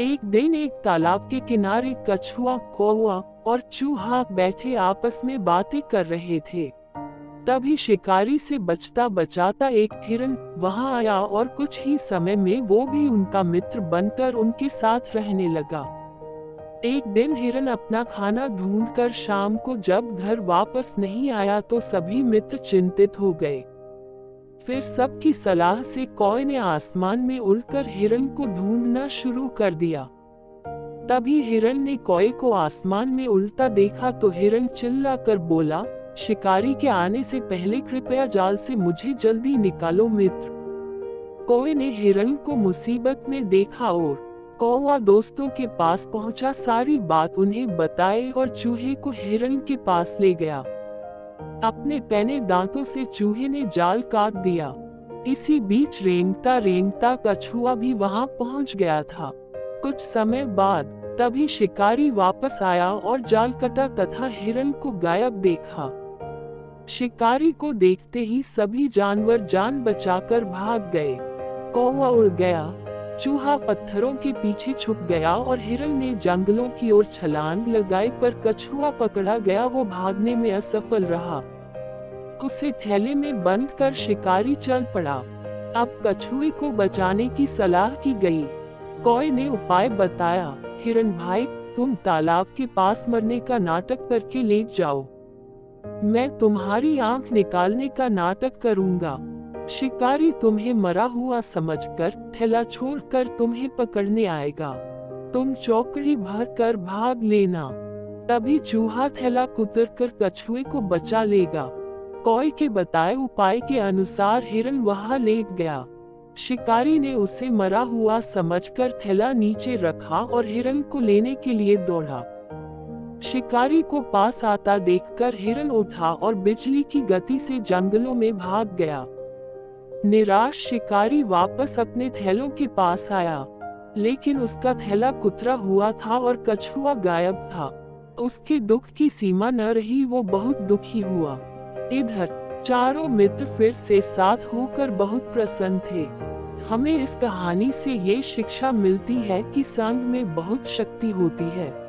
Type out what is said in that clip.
एक दिन एक तालाब के किनारे कछुआ कौआ और चूहा बैठे आपस में बातें कर रहे थे। तभी शिकारी से बचता बचाता एक हिरन वहाँ आया और कुछ ही समय में वो भी उनका मित्र बनकर उनके साथ रहने लगा। एक दिन हिरन अपना खाना ढूंढकर शाम को जब घर वापस नहीं आया तो सभी मित्र चिंतित हो गए। फिर सबकी सलाह से कौय ने आसमान में उड़कर हिरण को ढूंढना शुरू कर दिया। तभी हिरण ने कौए को आसमान में उल्टा देखा तो हिरण चिल्ला कर बोला, शिकारी के आने से पहले कृपया जाल से मुझे जल्दी निकालो मित्र कौए ने हिरन को मुसीबत में देखा और कौवा दोस्तों के पास पहुँचा, सारी बात उन्हें बताए और चूहे को हिरन के पास ले गया। अपने पैने दांतों से चूहे ने जाल काट दिया। इसी बीच रेंगता रेंगता कछुआ भी वहाँ पहुँच गया था। कुछ समय बाद तभी शिकारी वापस आया और जाल कटा तथा हिरन को गायब देखा। शिकारी को देखते ही सभी जानवर जान बचाकर भाग गए। कौवा उड़ गया चूहा पत्थरों के पीछे छुप गया और हिरन ने जंगलों की ओर छलांग लगाई पर कछुआ पकड़ा गया। वो भागने में असफल रहा। उसे थैले में बंद कर शिकारी चल पड़ा। अब कछुए को बचाने की सलाह की गई। कौय ने उपाय बताया, हिरन भाई, तुम तालाब के पास मरने का नाटक करके ले जाओ। मैं तुम्हारी आँख निकालने का नाटक करूँगा। शिकारी तुम्हें मरा हुआ समझकर, थैला छोड़कर तुम्हें पकड़ने आएगा। तुम चौकड़ी भर कर भाग लेना। तभी चूहा थैला कुतर कर कछुए को बचा लेगा। कौय के बताए उपाय के अनुसार हिरन वहाँ लेट गया। शिकारी ने उसे मरा हुआ समझकर थैला नीचे रखा और हिरन को लेने के लिए दौड़ा। शिकारी को पास आता देखकर हिरन उठा और बिजली की गति से जंगलों में भाग गया। निराश शिकारी वापस अपने थैलों के पास आया। लेकिन उसका थैला कुतरा हुआ था और कछुआ गायब था। उसके दुख की सीमा न रही, वो बहुत दुखी हुआ। इधर, चारों मित्र फिर से साथ होकर बहुत प्रसन्न थे। हमें इस कहानी से ये शिक्षा मिलती है कि संग में बहुत शक्ति होती है।